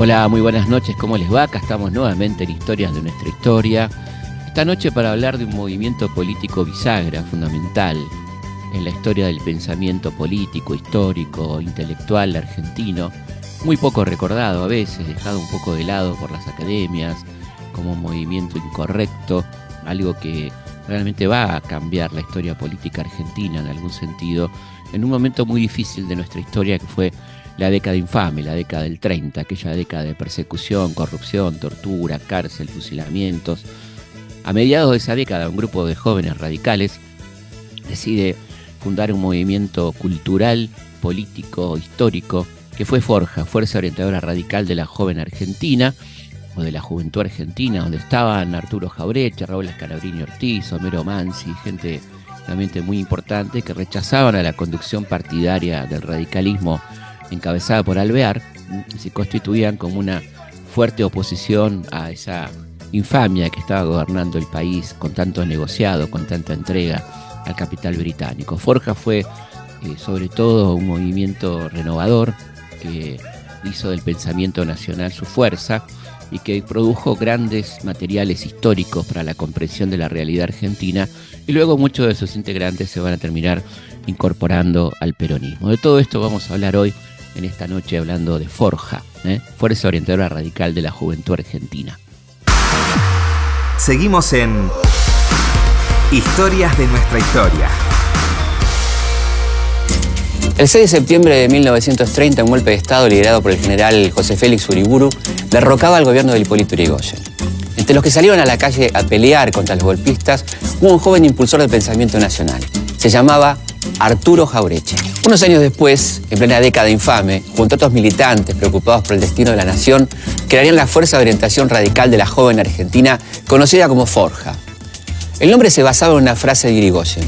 Hola, muy buenas noches, ¿cómo les va? Acá estamos nuevamente en Historias de nuestra historia. Esta noche para hablar de un movimiento político bisagra, fundamental en la historia del pensamiento político, histórico, intelectual argentino, muy poco recordado a veces, dejado un poco de lado por las academias, como un movimiento incorrecto, algo que realmente va a cambiar la historia política argentina en algún sentido, en un momento muy difícil de nuestra historia que fue la década infame, la década del 30, aquella década de persecución, corrupción, tortura, cárcel, fusilamientos. A mediados de esa década, un grupo de jóvenes radicales decide fundar un movimiento cultural, político, histórico, que fue Forja, Fuerza Orientadora Radical de la Joven Argentina, o de la Juventud Argentina, donde estaban Arturo Jaureche, Raúl Escalabrini Ortiz, Homero Mansi, gente realmente muy importante que rechazaban a la conducción partidaria del radicalismo encabezada por Alvear, se constituían como una fuerte oposición a esa infamia que estaba gobernando el país con tanto negociado, con tanta entrega al capital británico. Forja fue eh, sobre todo un movimiento renovador que hizo del pensamiento nacional su fuerza y que produjo grandes materiales históricos para la comprensión de la realidad argentina y luego muchos de sus integrantes se van a terminar incorporando al peronismo. De todo esto vamos a hablar hoy en esta noche hablando de Forja, ¿eh? Fuerza Orientadora Radical de la Juventud Argentina. Seguimos en Historias de nuestra historia. El 6 de septiembre de 1930, un golpe de Estado liderado por el general José Félix Uriburu derrocaba al gobierno de Hipólito Yrigoyen. Entre los que salieron a la calle a pelear contra los golpistas hubo un joven impulsor del pensamiento nacional. Se llamaba Arturo Jaureche. Unos años después, en plena década infame, junto a otros militantes preocupados por el destino de la nación, crearían la Fuerza de Orientación Radical de la Joven Argentina, conocida como Forja. El nombre se basaba en una frase de Irigoyen.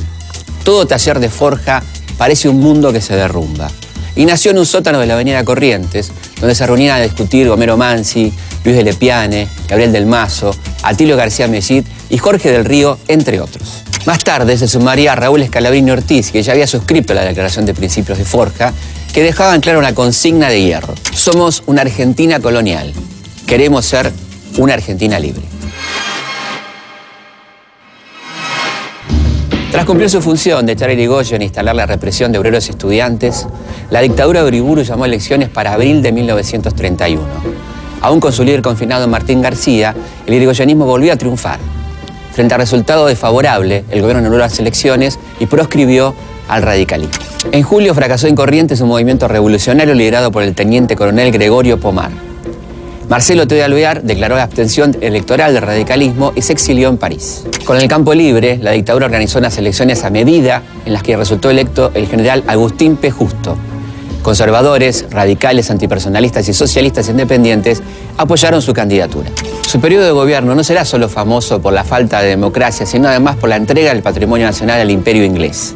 Todo taller de forja parece un mundo que se derrumba. Y nació en un sótano de la avenida Corrientes, donde se reunían a discutir Homero Mansi, Luis de Lepiane, Gabriel del Mazo, Atilio García Mellit y Jorge del Río, entre otros. Más tarde se sumaría Raúl Escalabrini Ortiz, que ya había suscrito la Declaración de Principios de Forja, que dejaba en claro una consigna de hierro. Somos una Argentina colonial. Queremos ser una Argentina libre. Tras cumplir su función de echar a Irigoyen e instalar la represión de obreros y estudiantes, la dictadura de Uriburu llamó elecciones para abril de 1931. Aún con su líder confinado Martín García, el irigoyenismo volvió a triunfar. Frente al resultado desfavorable, el gobierno anuló las elecciones y proscribió al radicalismo. En julio fracasó en Corrientes un movimiento revolucionario liderado por el teniente coronel Gregorio Pomar. Marcelo T. de Alvear declaró la abstención electoral del radicalismo y se exilió en París. Con el campo libre, la dictadura organizó unas elecciones a medida en las que resultó electo el general Agustín P. Justo. Conservadores, radicales, antipersonalistas y socialistas independientes apoyaron su candidatura. Su periodo de gobierno no será solo famoso por la falta de democracia, sino además por la entrega del patrimonio nacional al imperio inglés.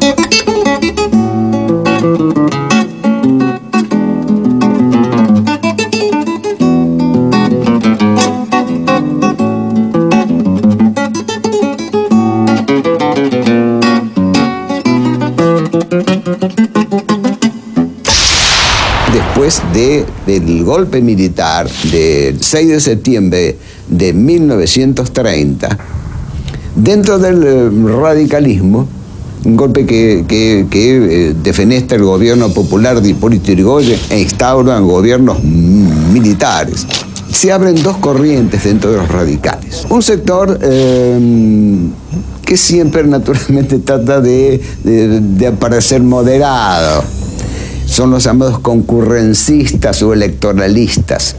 después de, del golpe militar del 6 de septiembre de 1930, dentro del eh, radicalismo, un golpe que, que, eh, defenestra el gobierno popular de Hipólito Yrigoyen e instauran gobiernos militares. Se abren dos corrientes dentro de los radicales. Un sector eh, que siempre naturalmente trata de, de, de aparecer moderado, son los llamados concurrencistas o electoralistas.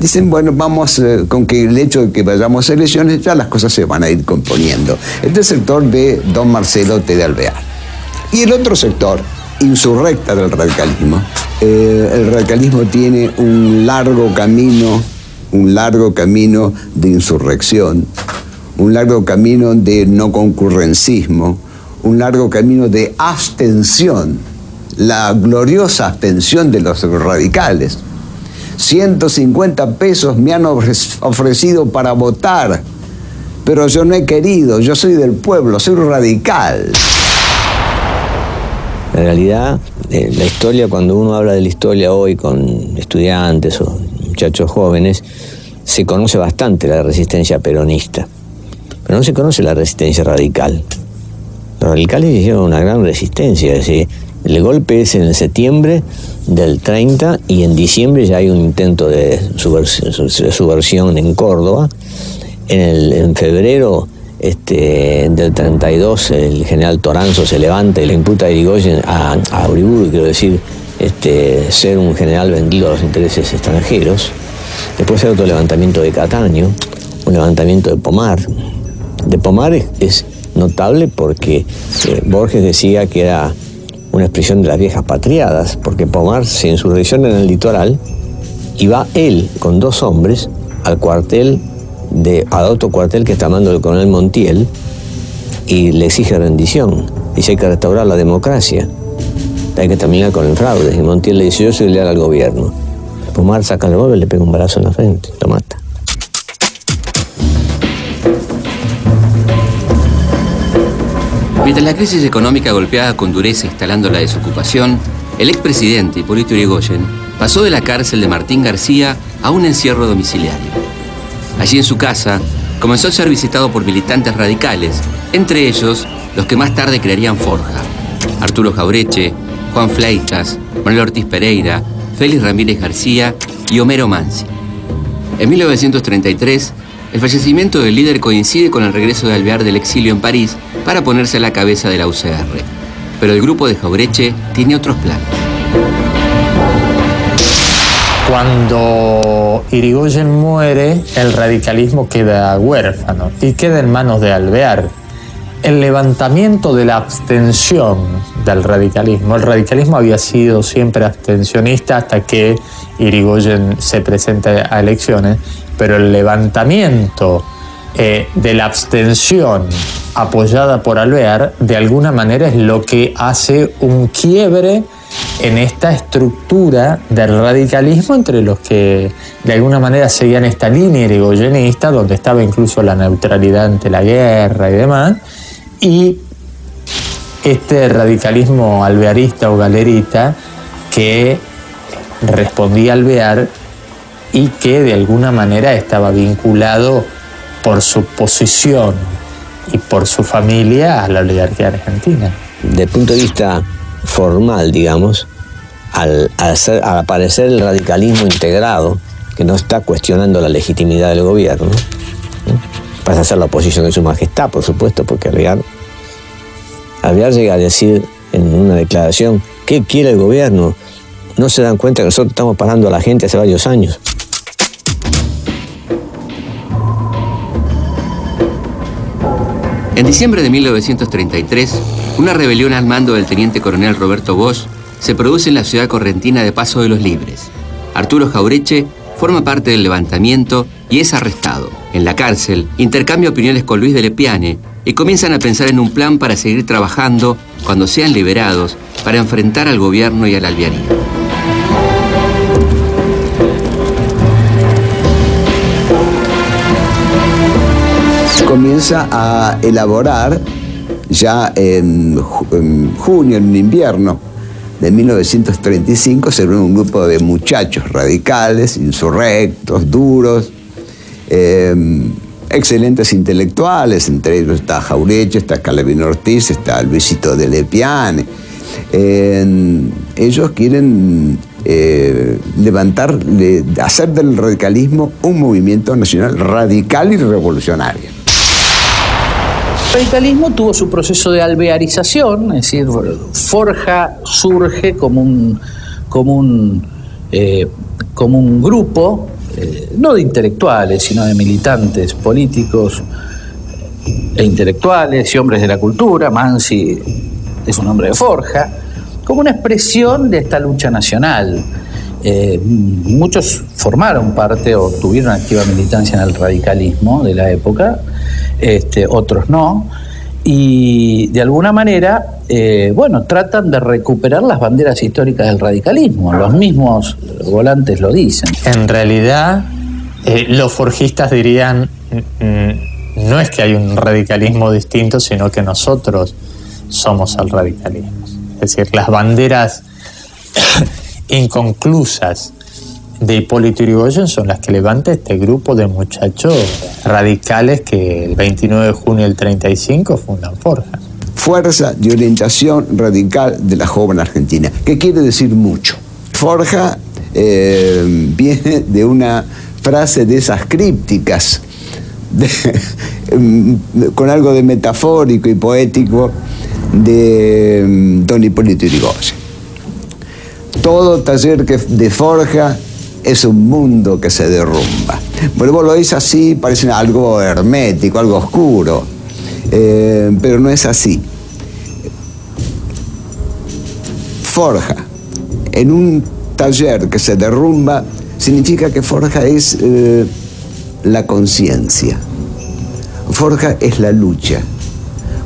Dicen, bueno, vamos eh, con que el hecho de que vayamos a elecciones, ya las cosas se van a ir componiendo. Este es el sector de don Marcelo de Alvear. Y el otro sector, insurrecta del radicalismo, eh, el radicalismo tiene un largo camino, un largo camino de insurrección, un largo camino de no concurrencismo, un largo camino de abstención la gloriosa pensión de los radicales. 150 pesos me han ofrecido para votar, pero yo no he querido, yo soy del pueblo, soy radical. En realidad, eh, la historia, cuando uno habla de la historia hoy con estudiantes o muchachos jóvenes, se conoce bastante la resistencia peronista, pero no se conoce la resistencia radical. Los radicales hicieron una gran resistencia, es decir, el golpe es en septiembre del 30 y en diciembre ya hay un intento de subversión en Córdoba. En, el, febrero este, del 32 el general Toranzo se levanta y le imputa a Irigoyen, a, a Uriburu, quiero decir, este, ser un general vendido a los intereses extranjeros. Después hay otro levantamiento de Cataño, un levantamiento de Pomar. De Pomar es, notable porque eh, Borges decía que era una expresión de las viejas patriadas, porque Pomar se insurrecciona en el litoral y va él con dos hombres al cuartel de, al otro cuartel que está mandando el coronel Montiel y le exige rendición. Dice hay que restaurar la democracia, hay que terminar con el fraude. Y Montiel le dice yo soy leal al gobierno. Pomar saca el móvil y le pega un brazo en la frente, lo mata. Mientras la crisis económica golpeada con dureza instalando la desocupación, el expresidente Hipólito Yrigoyen pasó de la cárcel de Martín García a un encierro domiciliario. Allí en su casa comenzó a ser visitado por militantes radicales, entre ellos los que más tarde crearían Forja, Arturo Jaureche, Juan Fleitas, Manuel Ortiz Pereira, Félix Ramírez García y Homero Mansi. En 1933, el fallecimiento del líder coincide con el regreso de Alvear del exilio en París para ponerse a la cabeza de la UCR. Pero el grupo de Jaureche tiene otros planes. Cuando Irigoyen muere, el radicalismo queda huérfano y queda en manos de Alvear. El levantamiento de la abstención del radicalismo. El radicalismo había sido siempre abstencionista hasta que Irigoyen se presenta a elecciones, pero el levantamiento eh, de la abstención apoyada por Alvear, de alguna manera es lo que hace un quiebre en esta estructura del radicalismo entre los que de alguna manera seguían esta línea irigoyenista, donde estaba incluso la neutralidad ante la guerra y demás, y este radicalismo alvearista o galerita que respondía a Alvear y que de alguna manera estaba vinculado por su posición y por su familia a la oligarquía argentina. Desde el punto de vista formal, digamos, al, aparecer el radicalismo integrado, que no está cuestionando la legitimidad del gobierno, pasa a ser la oposición de su majestad, por supuesto, porque Alvear, Alvear llega a decir en una declaración, ¿qué quiere el gobierno? No se dan cuenta que nosotros estamos parando a la gente hace varios años. En diciembre de 1933, una rebelión al mando del teniente coronel Roberto Bosch se produce en la ciudad correntina de Paso de los Libres. Arturo Jaureche forma parte del levantamiento y es arrestado. En la cárcel, intercambia opiniones con Luis de Lepiane y comienzan a pensar en un plan para seguir trabajando cuando sean liberados para enfrentar al gobierno y al albianismo. comienza a elaborar ya en, junio, en invierno de 1935, se reúne un grupo de muchachos radicales, insurrectos, duros, em, excelentes intelectuales, entre ellos está Jaureche, está Calavino Ortiz, está Luisito de Lepiane. ellos quieren eh, levantar, hacer del radicalismo un movimiento nacional radical y revolucionario. El radicalismo tuvo su proceso de alvearización, es decir, Forja surge como un, como un, eh, como un grupo, eh, no de intelectuales, sino de militantes políticos e intelectuales y hombres de la cultura, Mansi es un hombre de Forja, como una expresión de esta lucha nacional. Eh, muchos formaron parte o tuvieron activa militancia en el radicalismo de la época, este, otros no, y de alguna manera, eh, bueno, tratan de recuperar las banderas históricas del radicalismo, los mismos volantes lo dicen. En realidad, eh, los forjistas dirían, no es que hay un radicalismo distinto, sino que nosotros somos el radicalismo. Es decir, las banderas inconclusas de Hipólito Yrigoyen son las que levanta este grupo de muchachos radicales que el 29 de junio del 35 fundan Forja. Fuerza de orientación radical de la joven argentina, que quiere decir mucho. Forja eh, viene de una frase de esas crípticas, con algo de metafórico y poético de mm, don Hipólito Yrigoyen. Todo taller que de forja es un mundo que se derrumba. Bueno, vos lo dices así, parece algo hermético, algo oscuro, eh, pero no es así. Forja, en un taller que se derrumba, significa que forja es eh, la conciencia, forja es la lucha,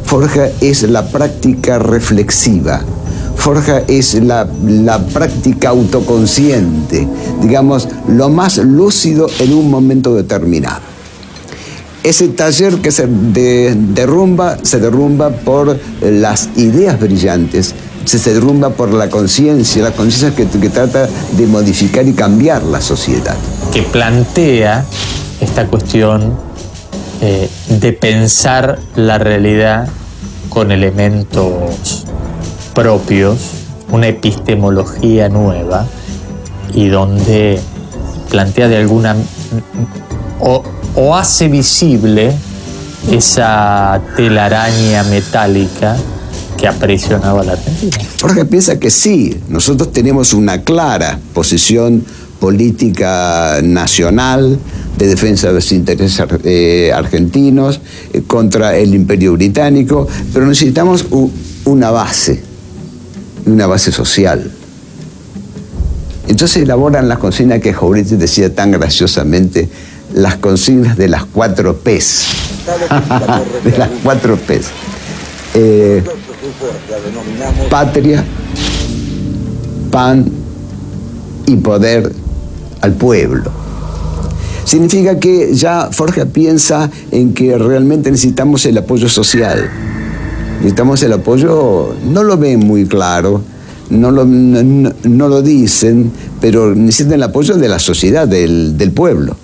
forja es la práctica reflexiva, Forja es la, práctica autoconsciente, digamos, lo más lúcido en un momento determinado. Ese taller que se derrumba, se derrumba por las ideas brillantes, se, derrumba por la conciencia, la conciencia que, trata de modificar y cambiar la sociedad. Que plantea esta cuestión eh, de pensar la realidad con elementos propios, una epistemología nueva y donde plantea de alguna o, hace visible esa telaraña metálica que ha presionado a la Argentina. Jorge piensa que sí, nosotros tenemos una clara posición política nacional de defensa de los intereses eh, argentinos eh, contra el imperio británico, pero necesitamos una base una base social. Entonces elaboran las consignas que Jaureche decía tan graciosamente, las consignas de las cuatro P's. de las cuatro P's. Eh, patria, pan y poder al pueblo. Significa que ya Forja piensa en que realmente necesitamos el apoyo social necesitamos el apoyo, no lo ven muy claro, no lo, no, lo dicen, pero necesitan el apoyo de la sociedad, del, del pueblo.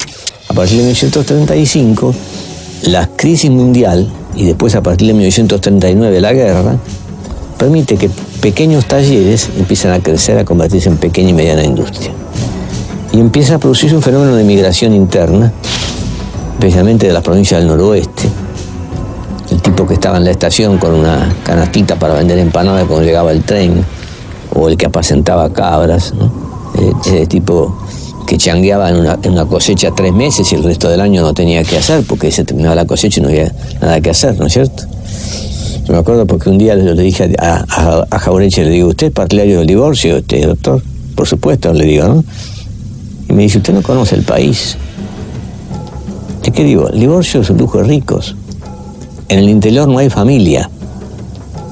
A partir de 1935, la crisis mundial y después a partir de 1939 la guerra, permite que pequeños talleres empiezan a crecer, a convertirse en pequeña y mediana industria. Y empieza a producirse un fenómeno de migración interna, especialmente de las provincias del noroeste, tipo que estaba en la estación con una canastita para vender empanadas cuando llegaba el tren, o el que apacentaba cabras, eh, ese tipo que changueaba en una, cosecha tres meses y el resto del año no tenía que hacer porque se terminaba la cosecha y no había nada que hacer, ¿no es cierto? Yo me acuerdo porque un día le, dije a, a, a Jaureche, le digo, ¿usted es partidario del divorcio, este doctor? Por supuesto, le digo, ¿no? Y me dice, usted no conoce el país. ¿Y qué digo? El divorcio es un lujo de ricos. En el interior no hay familia,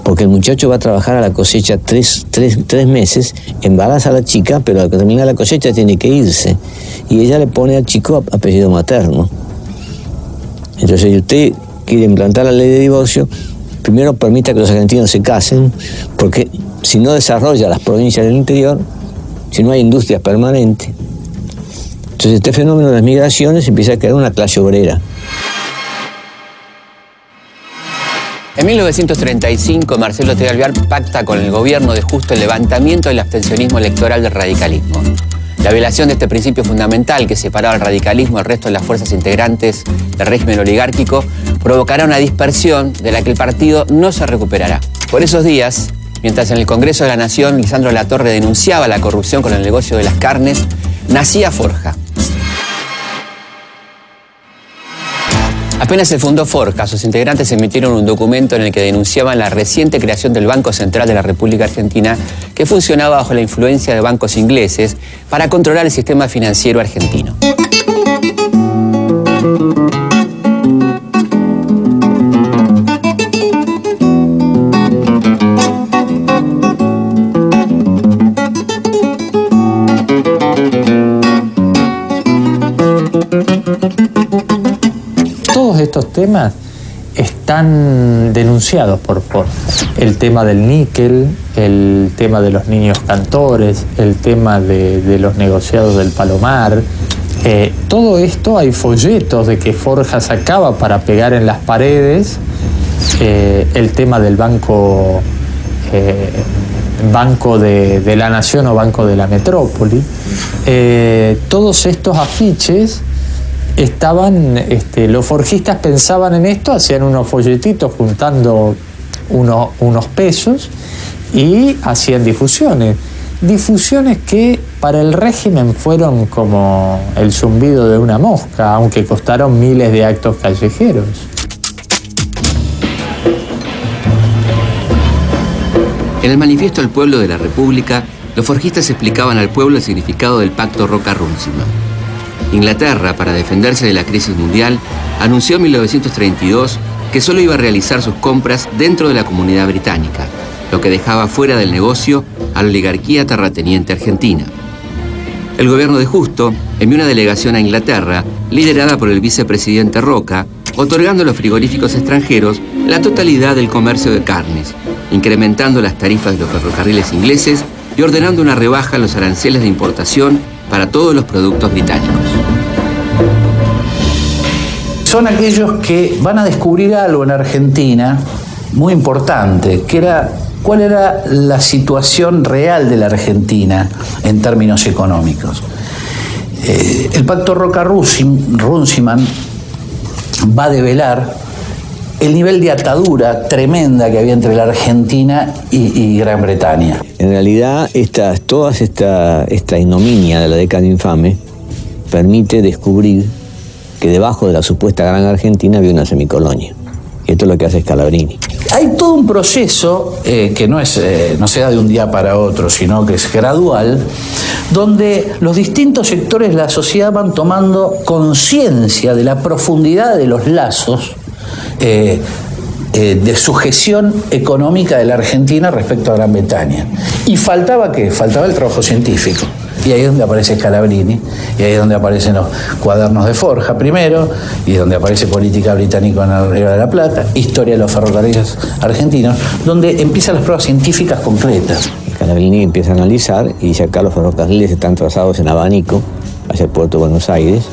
porque el muchacho va a trabajar a la cosecha tres, meses, embaraza a la chica, pero al terminar la cosecha tiene que irse. Y ella le pone al chico apellido materno. Entonces, si usted quiere implantar la ley de divorcio, primero permita que los argentinos se casen, porque si no desarrolla las provincias del interior, si no hay industrias permanentes, entonces este fenómeno de las migraciones empieza a crear una clase obrera. En 1935, Marcelo T. Pacta con el gobierno de justo el levantamiento del abstencionismo electoral del radicalismo. La violación de este principio fundamental que separaba el radicalismo del resto de las fuerzas integrantes del régimen oligárquico provocará una dispersión de la que el partido no se recuperará. Por esos días, mientras en el Congreso de la Nación Lisandro Latorre denunciaba la corrupción con el negocio de las carnes, nacía Forja, Apenas se fundó Forja, sus integrantes emitieron un documento en el que denunciaban la reciente creación del Banco Central de la República Argentina, que funcionaba bajo la influencia de bancos ingleses para controlar el sistema financiero argentino. Estos temas están denunciados por Forja. El tema del níquel, el tema de los niños cantores, el tema de, los negociados del Palomar. Eh, todo esto hay folletos de que Forja sacaba para pegar en las paredes. Eh, el tema del banco, eh, banco de, la Nación o Banco de la Metrópoli. todos estos afiches estaban, este, los forjistas pensaban en esto, hacían unos folletitos juntando unos pesos y hacían difusiones. Difusiones que para el régimen fueron como el zumbido de una mosca, aunque costaron miles de actos callejeros. En el manifiesto del pueblo de la República, los forjistas explicaban al pueblo el significado del pacto Roca-Runciman Inglaterra, para defenderse de la crisis mundial, anunció en 1932 que solo iba a realizar sus compras dentro de la comunidad británica, lo que dejaba fuera del negocio a la oligarquía terrateniente argentina. El gobierno de Justo envió una delegación a Inglaterra, liderada por el vicepresidente Roca, otorgando a los frigoríficos extranjeros la totalidad del comercio de carnes, incrementando las tarifas de los ferrocarriles ingleses y ordenando una rebaja en los aranceles de importación para todos los productos británicos. Son aquellos que van a descubrir algo en Argentina muy importante, que era cuál era la situación real de la Argentina en términos económicos. Eh, el pacto Roca-Runciman va a develar el nivel de atadura tremenda que había entre la Argentina y, Gran Bretaña. En realidad, toda esta, esta ignominia de la década infame permite descubrir que debajo de la supuesta Gran Argentina había una semicolonia. Y esto es lo que hace Scalabrini. Hay todo un proceso eh, que no, es, eh, no se da de un día para otro, sino que es gradual, donde los distintos sectores de la sociedad van tomando conciencia de la profundidad de los lazos eh, eh, de sujeción económica de la Argentina respecto a Gran Bretaña. ¿Y faltaba qué? Faltaba el trabajo científico. Y ahí es donde aparece Scalabrini, y ahí es donde aparecen los cuadernos de Forja primero, y donde aparece Política Británica en el Río de la Plata, Historia de los ferrocarriles argentinos, donde empiezan las pruebas científicas concretas. Scalabrini empieza a analizar y dice acá los ferrocarriles están trazados en abanico hacia el puerto de Buenos Aires,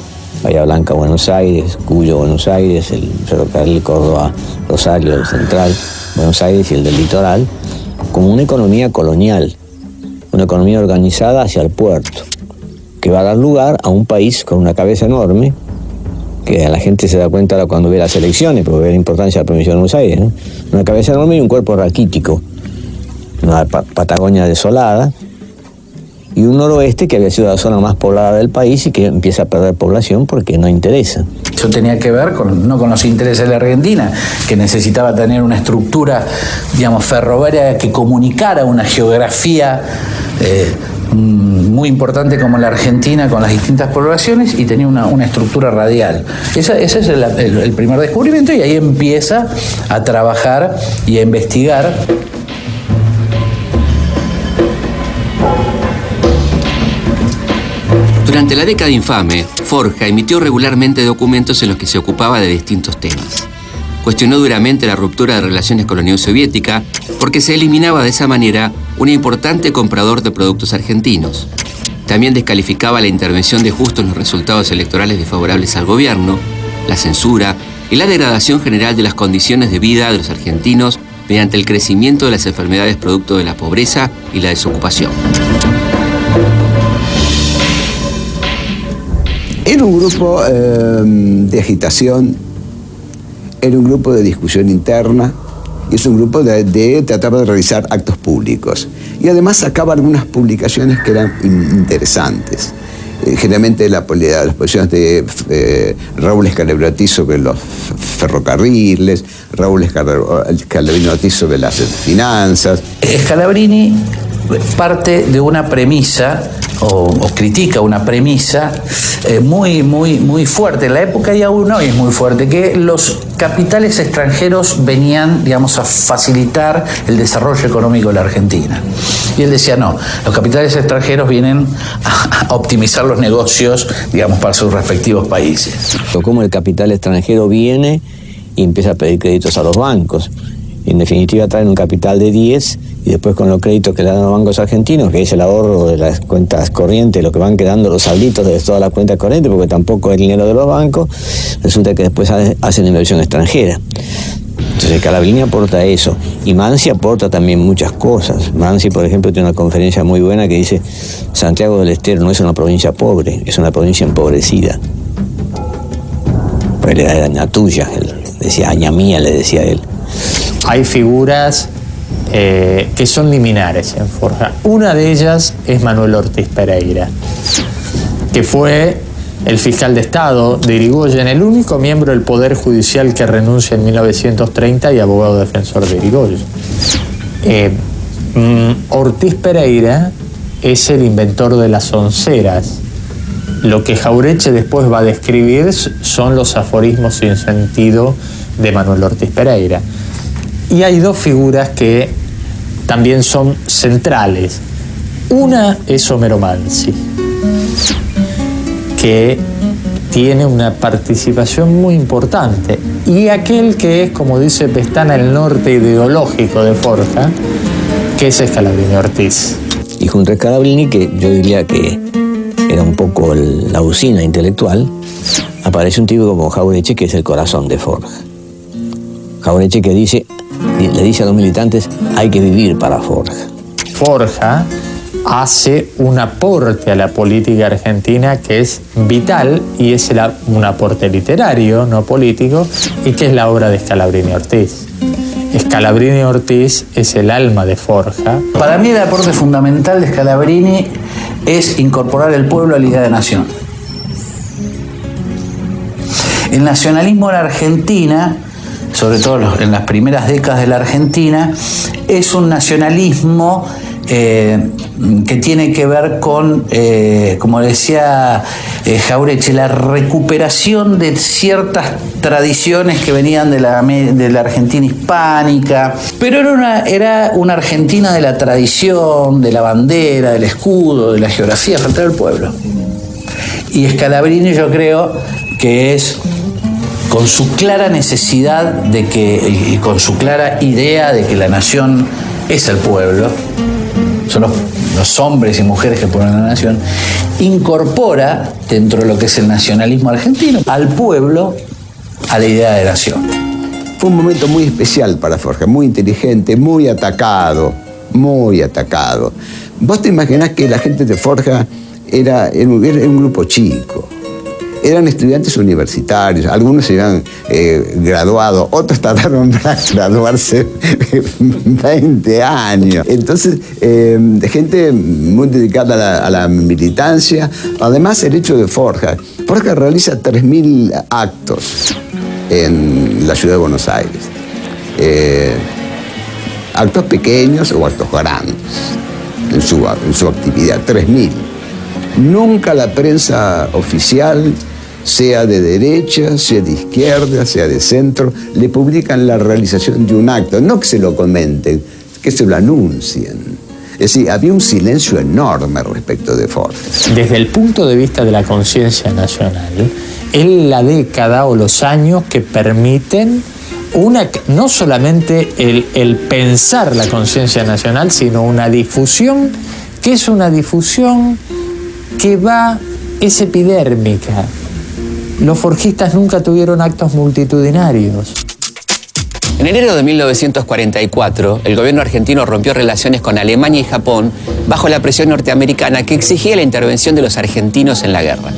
Bahía Blanca, Buenos Aires, Cuyo, Buenos Aires, el ferrocarril Córdoba, Rosario, Central, Buenos Aires y el del litoral, como una economía colonial, una economía organizada hacia el puerto, que va a dar lugar a un país con una cabeza enorme, que a la gente se da cuenta cuando ve las elecciones, porque ve la importancia de la provincia de Buenos Aires, una cabeza enorme y un cuerpo raquítico, una Patagonia desolada, y un noroeste que había sido la zona más poblada del país y que empieza a perder población porque no interesa. Eso tenía que ver no con los intereses de la Argentina, que necesitaba tener una estructura, digamos, ferroviaria que comunicara una geografía eh, muy importante como la Argentina con las distintas poblaciones y tenía una, estructura radial. ese es el primer descubrimiento y ahí empieza a trabajar y a investigar. Durante la década infame, Forja emitió regularmente documentos en los que se ocupaba de distintos temas. Cuestionó duramente la ruptura de relaciones con la Unión Soviética porque se eliminaba de esa manera un importante comprador de productos argentinos. También descalificaba la intervención de justo en los resultados electorales desfavorables al gobierno, la censura y la degradación general de las condiciones de vida de los argentinos mediante el crecimiento de las enfermedades producto de la pobreza y la desocupación. Era un grupo em, de agitación, era un grupo de discusión interna, y es un grupo de, tratar de realizar actos públicos. Y además sacaba algunas publicaciones que eran interesantes. Eh, generalmente la, las posiciones de eh, Raúl Escalabrati sobre los ferrocarriles, Raúl Escalabrini sobre las finanzas. Escalabrini parte de una premisa o, critica una premisa eh, muy, muy, muy fuerte en la época y aún hoy es muy fuerte, que los capitales extranjeros venían, digamos, a facilitar el desarrollo económico de la Argentina. Y él decía, no, los capitales extranjeros vienen a, optimizar los negocios, digamos, para sus respectivos países. Cómo el capital extranjero viene y empieza a pedir créditos a los bancos. En definitiva traen un capital de 10 y después con los créditos que le dan los bancos argentinos, que es el ahorro de las cuentas corrientes, lo que van quedando los salditos de todas las cuentas corrientes, porque tampoco es dinero de los bancos, resulta que después hacen inversión extranjera. Entonces Calabrini aporta eso. Y Mansi aporta también muchas cosas. Mansi, por ejemplo, tiene una conferencia muy buena que dice, Santiago del Estero no es una provincia pobre, es una provincia empobrecida. Pues era aña tuya, decía, aña mía, le decía él. Hay figuras eh, que son liminares en Forja. Una de ellas es Manuel Ortiz Pereira, que fue el fiscal de Estado de Irigoyen, el único miembro del Poder Judicial que renuncia en 1930 y abogado defensor de Irigoyen. Eh, mm, Ortiz Pereira es el inventor de las onceras. Lo que Jaureche después va a describir son los aforismos sin sentido de Manuel Ortiz Pereira. Y hay dos figuras que también son centrales. Una es Homero Mansi que tiene una participación muy importante. Y aquel que es, como dice Pestana, el norte ideológico de Forja, que es Scalabrini Ortiz. Y junto a Scalabrini, que yo diría que era un poco la usina intelectual, aparece un tipo como Jaureche, que es el corazón de Forja. Jaureche que dice, le dice a los militantes, hay que vivir para Forja. Forja hace un aporte a la política argentina que es vital y es un aporte literario, no político, y que es la obra de Scalabrini Ortiz. Scalabrini Ortiz es el alma de Forja. Para mí el aporte fundamental de Scalabrini es incorporar el pueblo a la idea de nación. El nacionalismo en Argentina, sobre todo en las primeras décadas de la Argentina, es un nacionalismo eh, que tiene que ver con, eh, como decía eh, la recuperación de ciertas tradiciones que venían de la, de la Argentina hispánica, pero era una, era una Argentina de la tradición, de la bandera, del escudo, de la geografía, frente al pueblo. Y Scalabrini yo creo que es con su clara necesidad de que, y con su clara idea de que la nación es el pueblo, son los, hombres y mujeres que ponen la nación, incorpora dentro de lo que es el nacionalismo argentino al pueblo a la idea de nación. Fue un momento muy especial para Forja, muy inteligente, muy atacado, muy atacado. Vos te imaginás que la gente de Forja era, era un grupo chico, eran estudiantes universitarios, algunos se habían eh, graduado, otros tardaron para graduarse 20 años. Entonces, eh, gente muy dedicada a la, militancia. Además, el hecho de Forja. Forja realiza 3.000 actos en la ciudad de Buenos Aires. Eh, actos pequeños o actos grandes en su, en su actividad, 3.000. Nunca la prensa oficial sea de derecha, sea de izquierda, sea de centro, le publican la realización de un acto, no que se lo comenten, que se lo anuncien. Es decir, había un silencio enorme respecto de Ford. Desde el punto de vista de la conciencia nacional, es la década o los años que permiten una, no solamente el, el pensar la conciencia nacional, sino una difusión, que es una difusión que va, es epidérmica, los forjistas nunca tuvieron actos multitudinarios. En enero de 1944, el gobierno argentino rompió relaciones con Alemania y Japón bajo la presión norteamericana que exigía la intervención de los argentinos en la guerra.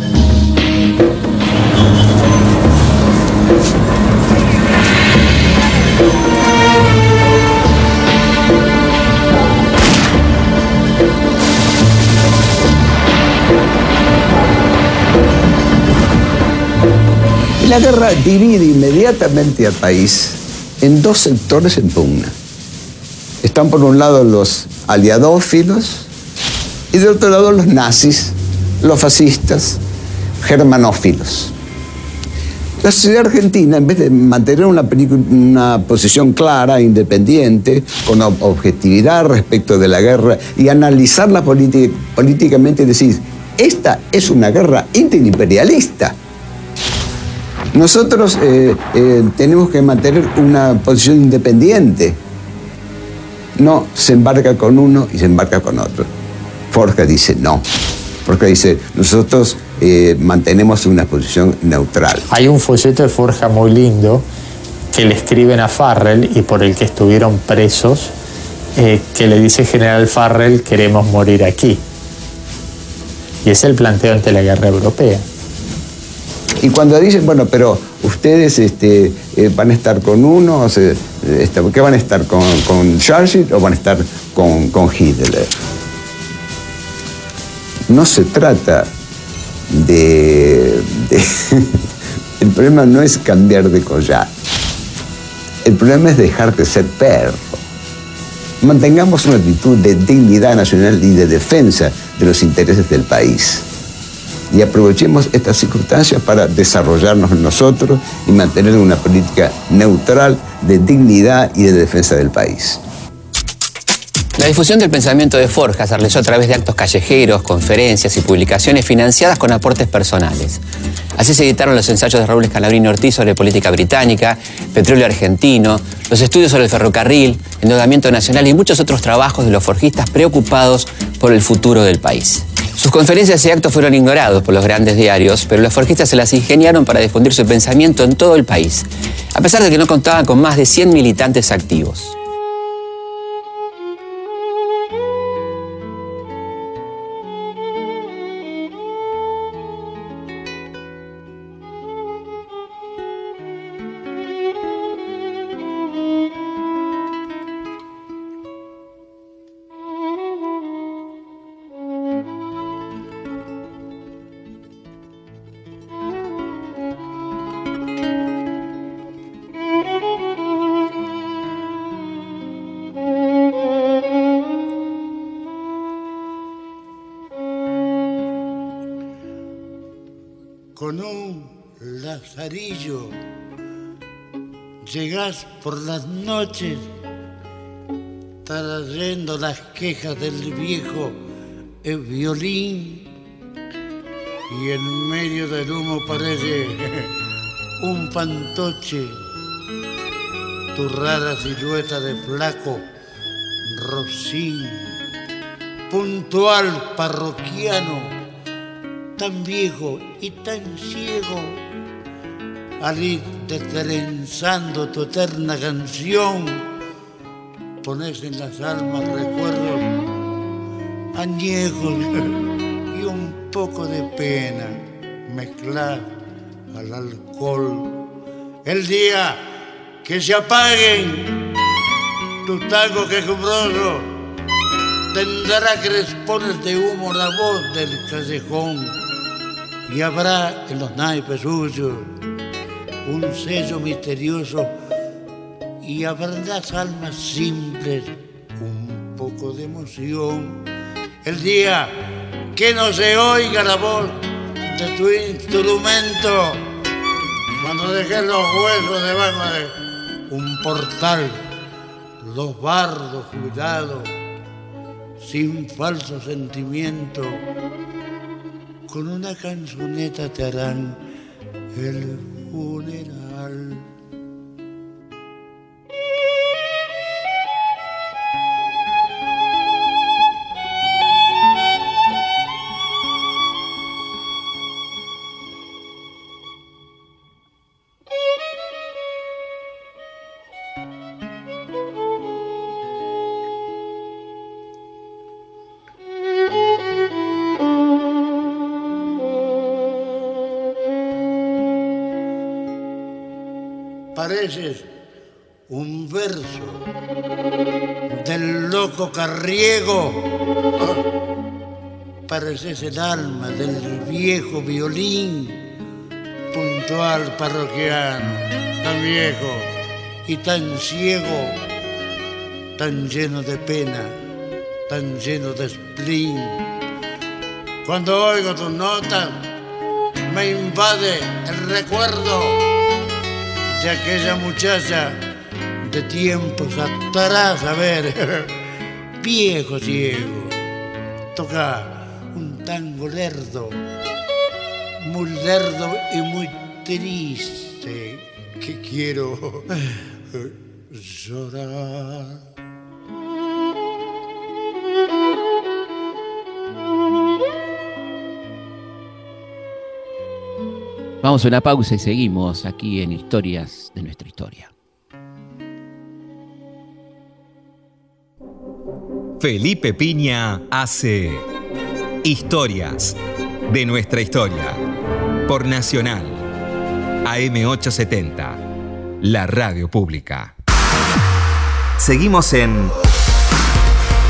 La guerra divide inmediatamente al país en dos sectores en pugna. Están por un lado los aliadófilos y de otro lado los nazis, los fascistas, germanófilos. La sociedad argentina, en vez de mantener una, una, posición clara, independiente, con objetividad respecto de la guerra y analizarla políticamente, decir, esta es una guerra interimperialista Nosotros eh, eh, tenemos que mantener una posición independiente. No se embarca con uno y se embarca con otro. Forja dice no. Forja dice, nosotros eh, mantenemos una posición neutral. Hay un folleto de Forja muy lindo que le escriben a Farrell y por el que estuvieron presos, que le dice General Farrell, queremos morir aquí. Y es el planteo ante la guerra europea. Y cuando dicen, bueno, pero ustedes este, eh, van a estar con uno, o este, ¿qué van a estar con, con Churchill o van a estar con, con Hitler? No se trata de, de el problema no es cambiar de collar. El problema es dejar de ser perro. Mantengamos una actitud de dignidad nacional y de defensa de los intereses del país y aprovechemos estas circunstancias para desarrollarnos nosotros y mantener una política neutral de dignidad y de defensa del país. La difusión del pensamiento de Forja se realizó a través de actos callejeros, conferencias y publicaciones financiadas con aportes personales. Así se editaron los ensayos de Raúl Escalabrini Ortiz sobre política británica, petróleo argentino, los estudios sobre el ferrocarril, endeudamiento nacional y muchos otros trabajos de los forjistas preocupados por el futuro del país. Sus conferencias y actos fueron ignorados por los grandes diarios, pero los forjistas se las ingeniaron para difundir su pensamiento en todo el país, a pesar de que no contaban con más de 100 militantes activos. Llegas por las noches trayendo las quejas del viejo el violín y en medio del humo parece un fantoche, tu rara silueta de flaco rocín, puntual parroquiano tan viejo y tan ciego, al ir detrenzando tu eterna canción, pones en las almas recuerdos añejos y un poco de pena mezclar al alcohol. El día que se apaguen tus tangos quejumbrosos, tendrá crespones de humo la voz del callejón y habrá en los naipes suyos un sello misterioso y en las almas simples un poco de emoción. El día que no se oiga la voz de tu instrumento, cuando dejes los huesos debajo de un portal, los bardos cuidados, sin falso sentimiento con una canzoneta te harán el funeral. Pareces un verso del loco carriego. Pareces el alma del viejo violín, puntual parroquiano, tan viejo y tan ciego, tan lleno de pena, tan lleno de spleen. Cuando oigo tus notas, me invade el recuerdo de aquella muchacha de tiempos atrás, a ver, viejo ciego, toca un tango lerdo, muy lerdo y muy triste que quiero llorar. Vamos a una pausa y seguimos aquí en Historias de nuestra historia. Felipe Piña hace Historias de nuestra historia por Nacional AM870, la radio pública. Seguimos en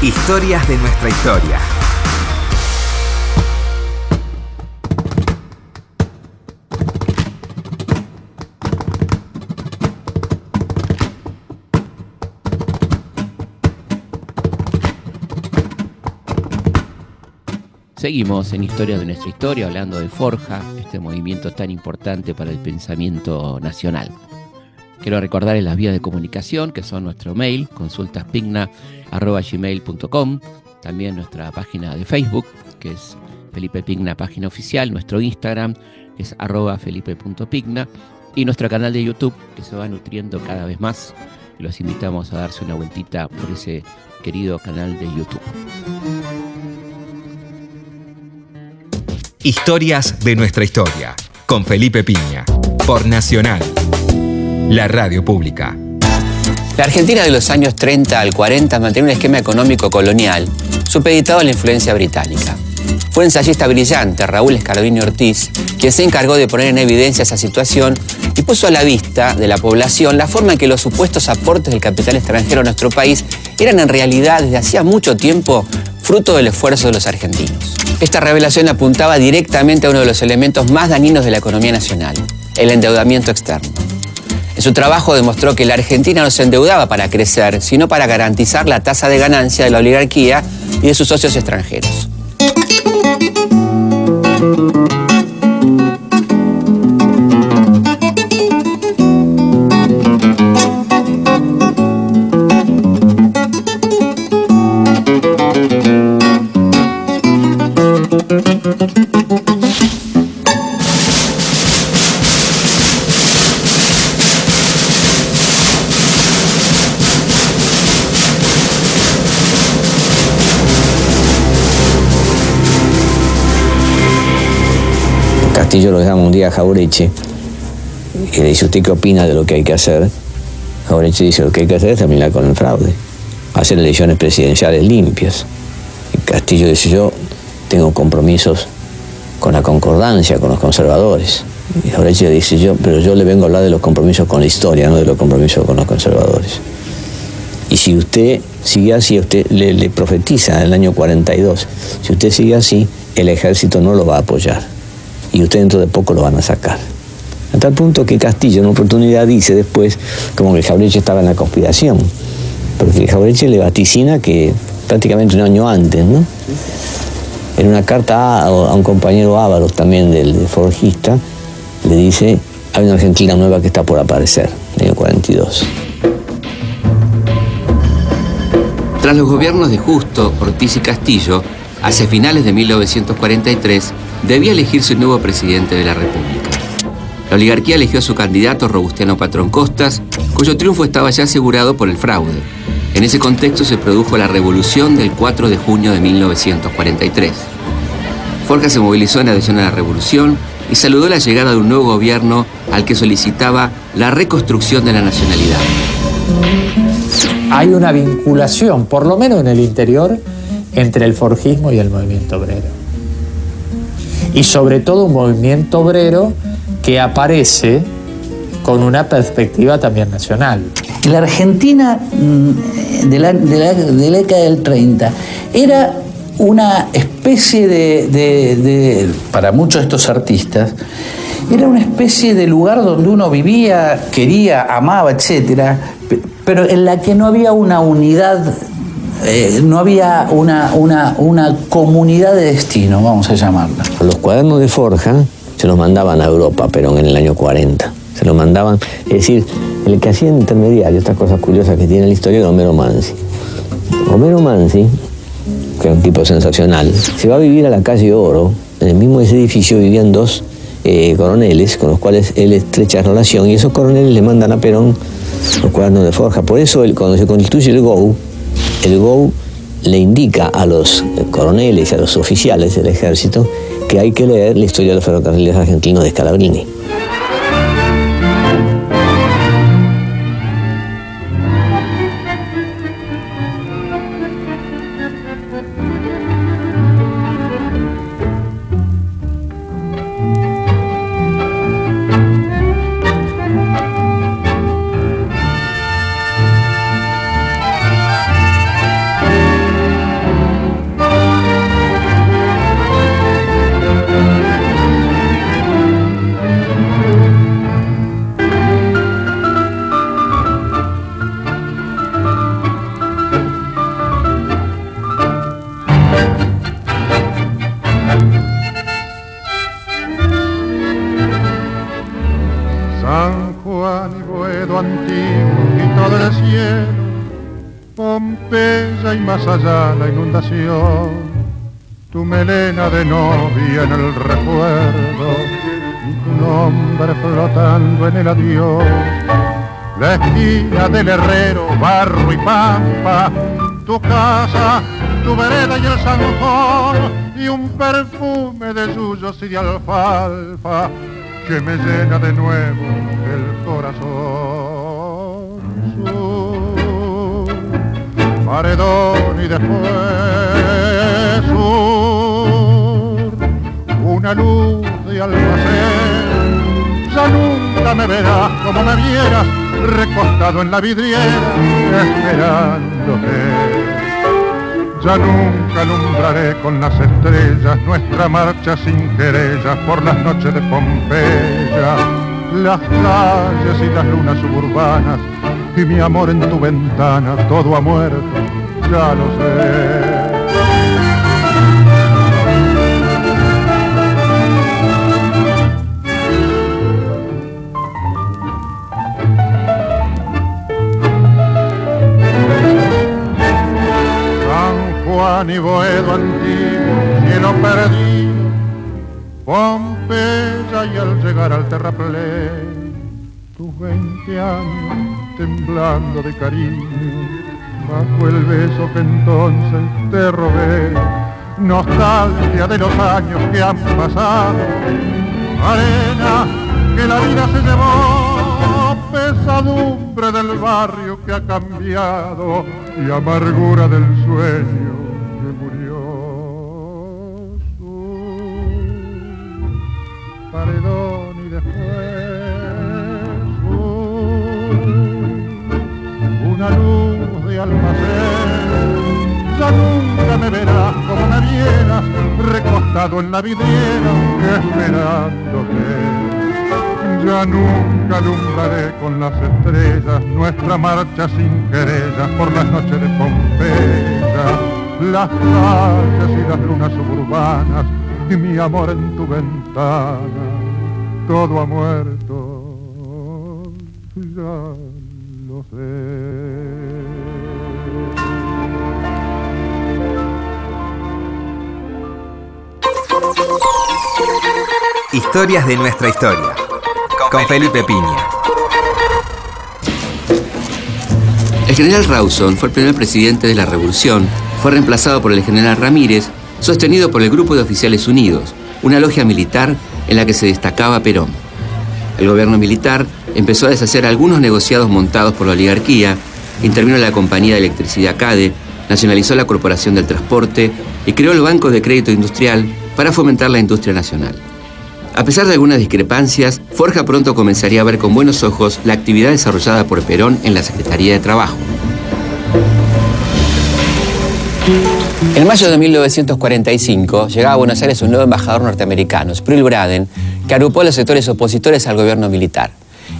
Historias de nuestra historia. Seguimos en Historia de nuestra historia hablando de Forja, este movimiento tan importante para el pensamiento nacional. Quiero recordarles las vías de comunicación que son nuestro mail, consultaspigna.gmail.com, también nuestra página de Facebook, que es Felipe Pigna, página oficial, nuestro Instagram, que es arroba felipe.pigna, y nuestro canal de YouTube, que se va nutriendo cada vez más. Los invitamos a darse una vueltita por ese querido canal de YouTube. Historias de nuestra historia, con Felipe Piña, por Nacional, la radio pública. La Argentina de los años 30 al 40 mantenía un esquema económico colonial supeditado a la influencia británica. Fue ensayista brillante, Raúl Escardini Ortiz, quien se encargó de poner en evidencia esa situación y puso a la vista de la población la forma en que los supuestos aportes del capital extranjero a nuestro país eran en realidad desde hacía mucho tiempo fruto del esfuerzo de los argentinos. Esta revelación apuntaba directamente a uno de los elementos más dañinos de la economía nacional, el endeudamiento externo. En su trabajo demostró que la Argentina no se endeudaba para crecer, sino para garantizar la tasa de ganancia de la oligarquía y de sus socios extranjeros. Castillo lo llama un día a Jaureche y le dice, ¿usted qué opina de lo que hay que hacer? Jaureche dice, lo que hay que hacer es terminar con el fraude, hacer elecciones presidenciales limpias. Castillo dice, yo tengo compromisos con la concordancia, con los conservadores. Y Jaureche dice, yo, pero yo le vengo a hablar de los compromisos con la historia, no de los compromisos con los conservadores. Y si usted sigue así, usted le, le profetiza en el año 42, si usted sigue así, el ejército no lo va a apoyar y usted dentro de poco lo van a sacar. A tal punto que Castillo en una oportunidad dice después como que Jaureche estaba en la conspiración, porque Jaureche le vaticina que prácticamente un año antes, ¿no? En una carta a, un compañero Ávaros también del, forjista, le dice, hay una Argentina nueva que está por aparecer, año 42. Tras los gobiernos de Justo, Ortiz y Castillo, hacia finales de 1943, debía elegirse un nuevo presidente de la República. La oligarquía eligió a su candidato Robustiano Patrón Costas, cuyo triunfo estaba ya asegurado por el fraude. En ese contexto se produjo la revolución del 4 de junio de 1943. Forja se movilizó en adhesión a la revolución y saludó la llegada de un nuevo gobierno al que solicitaba la reconstrucción de la nacionalidad. Hay una vinculación, por lo menos en el interior, entre el forjismo y el movimiento obrero. Y sobre todo un movimiento obrero que aparece con una perspectiva también nacional. La Argentina mm, de la, de la- década del 30 era una especie de, para muchos de estos artistas, era una especie de lugar donde uno vivía, quería, amaba, etcétera, pe- pero en la que no había una unidad, eh, no había una, una, una comunidad de destino, vamos a llamarla. Los cuadernos de Forja se los mandaban a Europa, pero en el año 40. Se los mandaban, es decir, el que hacía intermediario, estas cosas curiosas que tiene la historia de Homero Mansi. Homero Mansi, que es un tipo sensacional, se va a vivir a la calle Oro, en el mismo ese edificio vivían dos eh, coroneles con los cuales él estrecha relación y esos coroneles le mandan a Perón los cuadernos de forja. Por eso cuando se constituye el GOU, el GOU le indica a los coroneles y a los oficiales del ejército que hay que leer la historia de los ferrocarriles argentinos de Scalabrini. En el recuerdo tu nombre flotando en el adiós, la esquina del herrero, barro y pampa, tu casa, tu vereda y el zanjón y un perfume de yuyos y de alfalfa que me llena de nuevo el corazón. Sur, paredón y después sur, una luz de almacén. Ya nunca me verás como me vieras, recostado en la vidriera, esperándote. Ya nunca alumbraré con las estrellas nuestra marcha sin querellas por las noches de Pompeya, las calles y las lunas suburbanas y mi amor en tu ventana, todo ha muerto, ya lo sé. Juan y Boedo antiguo, cielo perdido, Pompeya y al llegar al terraplén, tus 20 años temblando de cariño, bajo el beso que entonces te robé, nostalgia de los años que han pasado, arena que la vida se llevó, pesadumbre del barrio que ha cambiado y amargura del sueño paredón y después sur, una luz de almacén. Ya nunca me verás como me vieras, recostado en la vidriera, esperándote. Ya nunca alumbraré con las estrellas nuestra marcha sin querellas por las noches de Pompeya, las calles y las lunas suburbanas y mi amor en tu ventana. Todo ha muerto, ya lo sé. Historias de nuestra historia. Con Felipe Piña. El general Rawson fue el primer presidente de la revolución. Fue reemplazado por el general Ramírez, sostenido por el Grupo de Oficiales Unidos, una logia militar en la que se destacaba Perón. El gobierno militar empezó a deshacer algunos negociados montados por la oligarquía, intervino la compañía de electricidad CADE, nacionalizó la Corporación del Transporte y creó el Banco de Crédito Industrial para fomentar la industria nacional. A pesar de algunas discrepancias, Forja pronto comenzaría a ver con buenos ojos la actividad desarrollada por Perón en la Secretaría de Trabajo. En mayo de 1945 llegaba a Buenos Aires un nuevo embajador norteamericano, Sproul Braden, que agrupó a los sectores opositores al gobierno militar,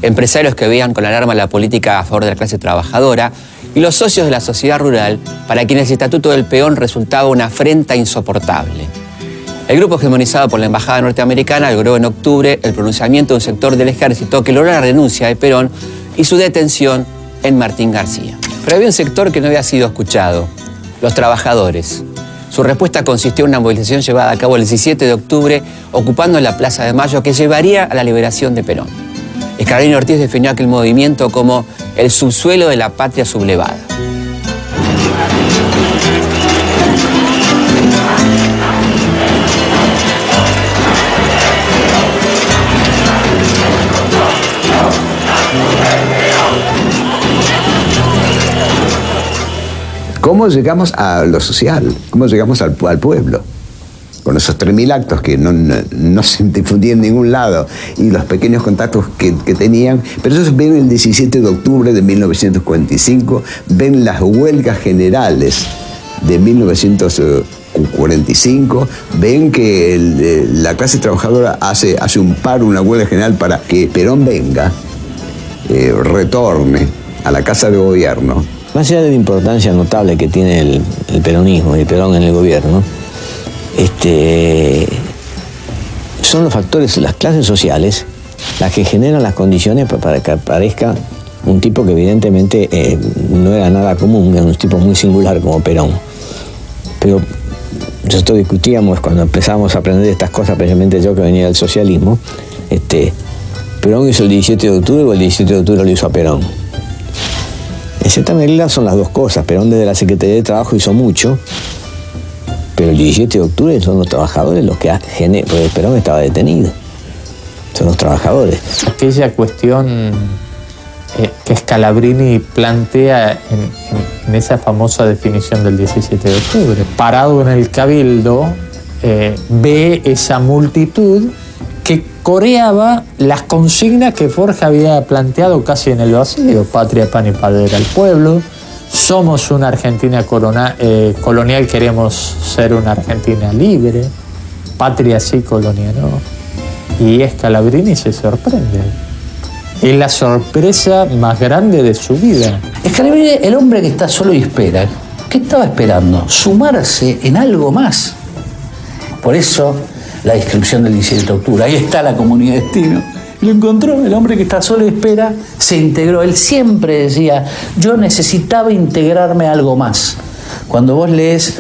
empresarios que veían con alarma la política a favor de la clase trabajadora y los socios de la sociedad rural para quienes el estatuto del peón resultaba una afrenta insoportable. El grupo hegemonizado por la embajada norteamericana logró en octubre el pronunciamiento de un sector del ejército que logró la renuncia de Perón y su detención en Martín García. Pero había un sector que no había sido escuchado, los trabajadores. Su respuesta consistió en una movilización llevada a cabo el 17 de octubre, ocupando la Plaza de Mayo, que llevaría a la liberación de Perón. Escalabrini Ortiz definió aquel movimiento como el subsuelo de la patria sublevada. ¿Cómo llegamos a lo social? ¿Cómo llegamos al, pueblo? Con esos 3.000 actos que no, se difundían en ningún lado y los pequeños contactos que, tenían. Pero ellos ven el 17 de octubre de 1945, ven las huelgas generales de 1945, ven que eh, la clase trabajadora hace, hace un paro, una huelga general para que Perón venga, eh, retorne a la casa de gobierno. Más allá de la importancia notable que tiene el, el peronismo y Perón en el gobierno, este, son los factores, las clases sociales, las que generan las condiciones pa- para que aparezca un tipo que evidentemente eh, no era nada común, era un tipo muy singular como Perón. Pero nosotros discutíamos cuando empezamos a aprender estas cosas, especialmente yo que venía del socialismo, este, Perón hizo el 17 de octubre o el 17 de octubre lo hizo a Perón. En cierta medida son las dos cosas. Perón desde la Secretaría de Trabajo hizo mucho, pero el 17 de octubre son los trabajadores los que hacen, porque Perón estaba detenido. Son los trabajadores. aquella cuestión eh, que Scalabrini plantea en esa famosa definición del 17 de octubre. Parado en el cabildo, eh, ve esa multitud coreaba las consignas que Forja había planteado casi en el vacío, patria, pan y padre al pueblo, somos una Argentina corona- eh, colonial, queremos ser una Argentina libre, patria sí, colonia no. Y Scalabrini se sorprende. Es la sorpresa más grande de su vida. Scalabrini, el hombre que está solo y espera, ¿qué estaba esperando? Sumarse en algo más. Por eso la descripción del 17 de octubre. Ahí está la comunidad de destino. Lo encontró, el hombre que está solo y espera, se integró. Él siempre decía, yo necesitaba integrarme a algo más. Cuando vos lees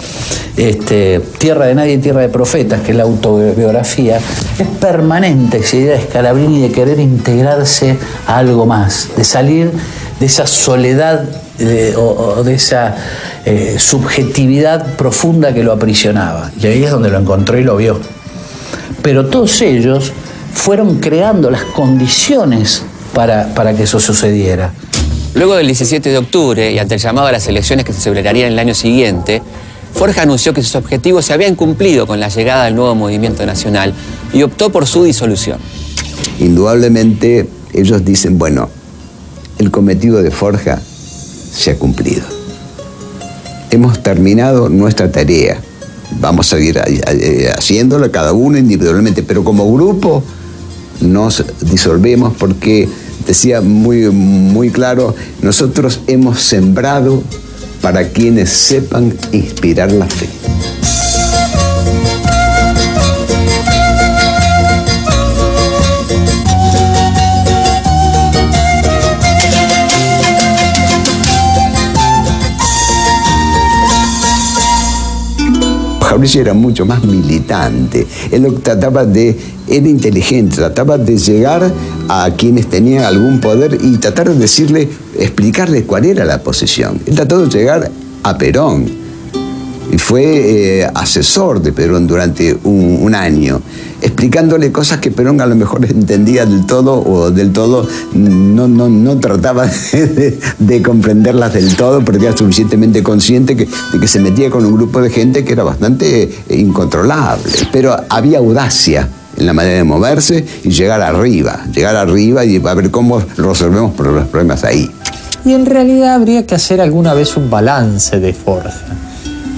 este, Tierra de Nadie, Tierra de Profetas, que es la autobiografía, es permanente esa idea de Scalabrini de querer integrarse a algo más, de salir de esa soledad o, o de esa eh, subjetividad profunda que lo aprisionaba. Y ahí es donde lo encontró y lo vio. Pero todos ellos fueron creando las condiciones para, para que eso sucediera. Luego del 17 de octubre y ante el llamado a las elecciones que se celebrarían el año siguiente, Forja anunció que sus objetivos se habían cumplido con la llegada del nuevo movimiento nacional y optó por su disolución. Indudablemente ellos dicen, bueno, el cometido de Forja se ha cumplido. Hemos terminado nuestra tarea. Vamos a seguir eh, haciéndolo cada uno individualmente, pero como grupo nos disolvemos porque, decía muy, muy claro, nosotros hemos sembrado para quienes sepan inspirar la fe. Fabricio era mucho más militante. Él trataba de, era inteligente, trataba de llegar a quienes tenían algún poder y tratar de decirle, explicarle cuál era la posición. Él trató de llegar a Perón fue eh, asesor de Perón durante un, año, explicándole cosas que Perón a lo mejor entendía del todo o del todo no, no, no trataba de, de, comprenderlas del todo porque era suficientemente consciente que, de que se metía con un grupo de gente que era bastante eh, incontrolable. Pero había audacia en la manera de moverse y llegar arriba, llegar arriba y ver cómo resolvemos los problemas ahí. Y en realidad habría que hacer alguna vez un balance de Forja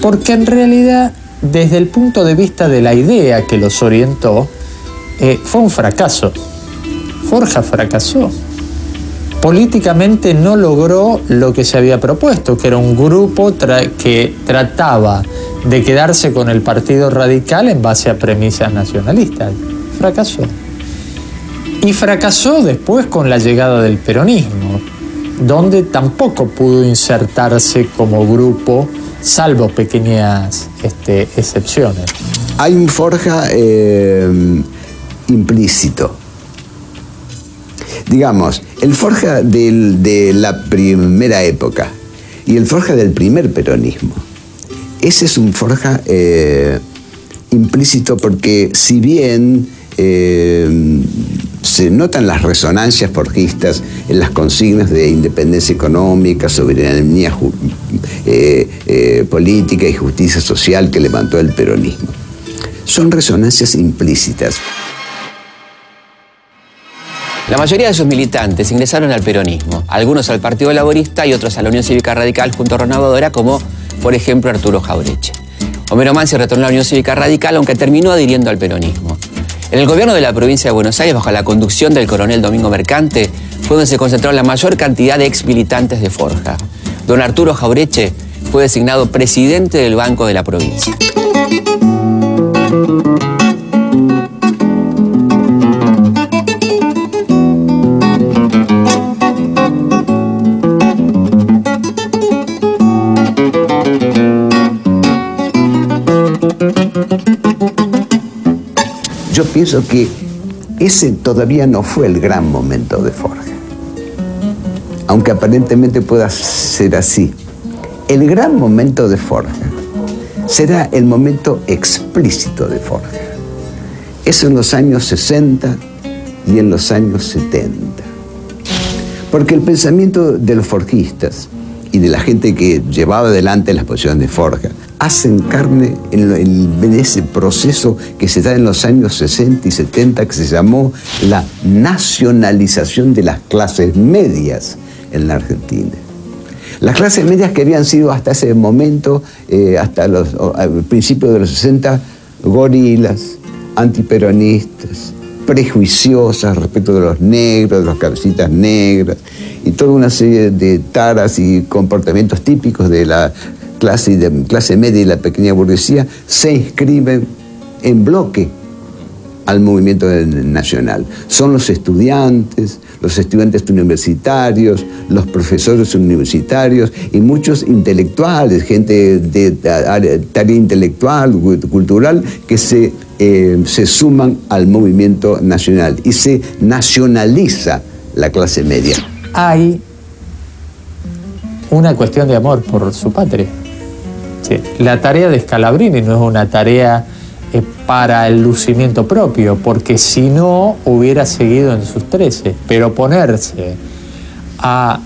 porque en realidad desde el punto de vista de la idea que los orientó, eh, fue un fracaso. Forja fracasó. Políticamente no logró lo que se había propuesto, que era un grupo que trataba de quedarse con el Partido Radical en base a premisas nacionalistas. Fracasó. Y fracasó después con la llegada del peronismo. Donde tampoco pudo insertarse como grupo, salvo pequeñas este, excepciones. Hay un Forja eh, implícito. Digamos, el Forja de la primera época y el Forja del primer peronismo. Ese es un Forja eh, implícito porque si bien eh, se notan las resonancias forjistas en las consignas de independencia económica, soberanía eh, eh, política y justicia social que levantó el peronismo. Son resonancias implícitas. La mayoría de sus militantes ingresaron al peronismo, algunos al Partido Laborista y otros a la Unión Cívica Radical junto a Renovadora, como por ejemplo Arturo Jaureche. Homero Mansi retornó a la Unión Cívica Radical, aunque terminó adhiriendo al peronismo. En el gobierno de la provincia de Buenos Aires, bajo la conducción del coronel Domingo Mercante, fue donde se concentró la mayor cantidad de ex militantes de Forja. Don Arturo Jaureche fue designado presidente del Banco de la provincia. Yo pienso que ese todavía no fue el gran momento de Forja. Aunque aparentemente pueda ser así. El gran momento de Forja será el momento explícito de Forja. Es en los años 60 y en los años 70. Porque el pensamiento de los forjistas y de la gente que llevaba adelante las posiciones de Forja hacen carne en, ese proceso que se da en los años 60 y 70 que se llamó la nacionalización de las clases medias en la Argentina. Las clases medias que habían sido hasta ese momento, eh, hasta los o, al principio de los 60, gorilas, antiperonistas, prejuiciosas respecto de los negros, de los cabecitas negras, y toda una serie de taras y comportamientos típicos de la clase, de clase media y la pequeña burguesía, se inscriben en bloque al movimiento nacional. Son los estudiantes, los estudiantes universitarios, los profesores universitarios y muchos intelectuales, gente de tarea intelectual, cu- cultural, que se, eh, se suman al movimiento nacional y se nacionaliza la clase media. Hay una cuestión de amor por su patria. La tarea de Scalabrini no es una tarea eh, para el lucimiento propio, porque si no hubiera seguido en sus 13, pero ponerse a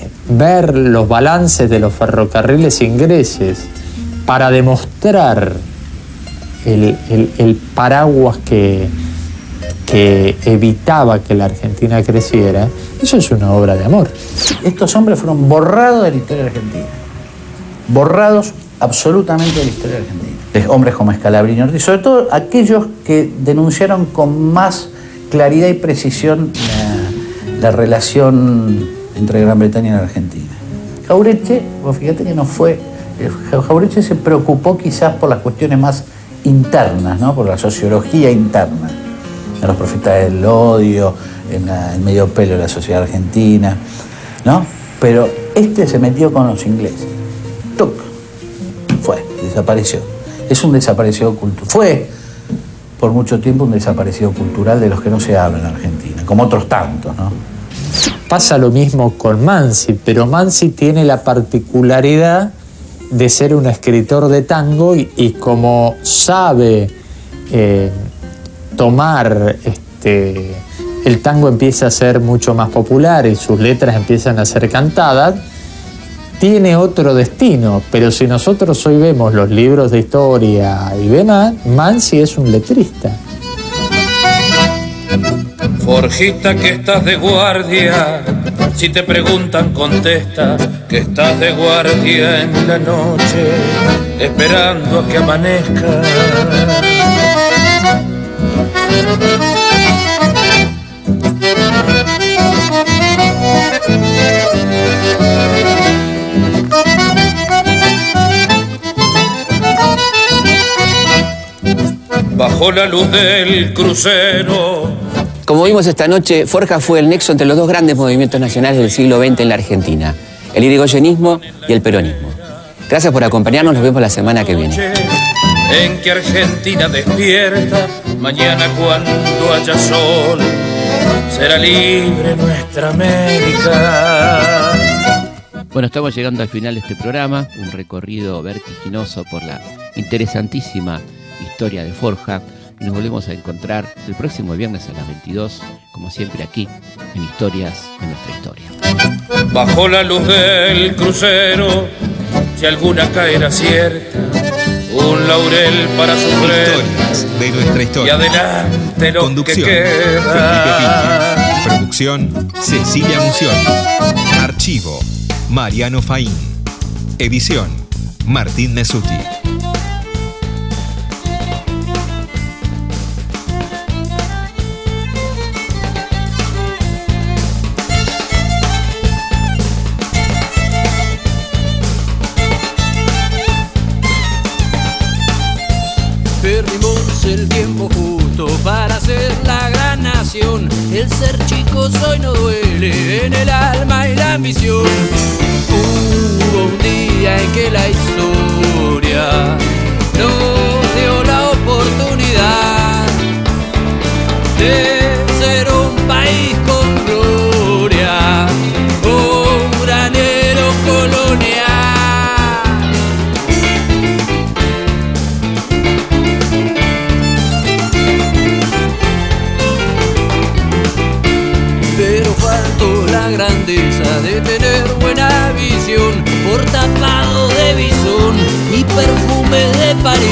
eh, ver los balances de los ferrocarriles ingleses para demostrar el, el- el paraguas que, que evitaba que la Argentina creciera, eso es una obra de amor. Estos hombres fueron borrados de la historia argentina. Borrados absolutamente de la historia argentina. De hombres como Scalabrini y Ortiz, sobre todo aquellos que denunciaron con más claridad y precisión la, la relación entre Gran Bretaña y Argentina. Jaureche, fíjate que no fue. eh, Ja- Jaureche se preocupó quizás por las cuestiones más internas, ¿no? por la sociología interna en los profetas del odio, en el medio pelo de la sociedad argentina, ¿no? Pero este se metió con los ingleses. Tuc. Desapareció. Es un desaparecido cultural. Fue por mucho tiempo un desaparecido cultural de los que no se habla en Argentina, como otros tantos, ¿no? Pasa lo mismo con Mansi, pero Mansi tiene la particularidad de ser un escritor de tango y, y como sabe eh, tomar, este, el tango empieza a ser mucho más popular y sus letras empiezan a ser cantadas, tiene otro destino, pero si nosotros hoy vemos los libros de historia y demás, Mansi es un letrista. Forjista que estás de guardia, si te preguntan contesta que estás de guardia en la noche, esperando a que amanezca. Bajo la luz del crucero. Como vimos esta noche, Forja fue el nexo entre los dos grandes movimientos nacionales del siglo XX en la Argentina, el irigoyenismo y el peronismo. Gracias por acompañarnos, nos vemos la semana que viene. En que Argentina despierta, mañana cuando haya sol, será libre nuestra América. Bueno, estamos llegando al final de este programa, un recorrido vertiginoso por la interesantísima historia de Forja. Y nos volvemos a encontrar el próximo viernes a las 22, como siempre aquí, en Historias de nuestra historia. Bajo la luz del crucero, si alguna caerá cierta, un laurel para su Historias de nuestra Y historia. adelante lo Conducción, que Felipe queda. Piña. Producción, Cecilia Mución. Archivo, Mariano Faín. Edición, Martín Mesuti. Hoy no duele en el alma y la ambición. Hubo un día en que la historia nos dio la oportunidad de bisón y perfume de París.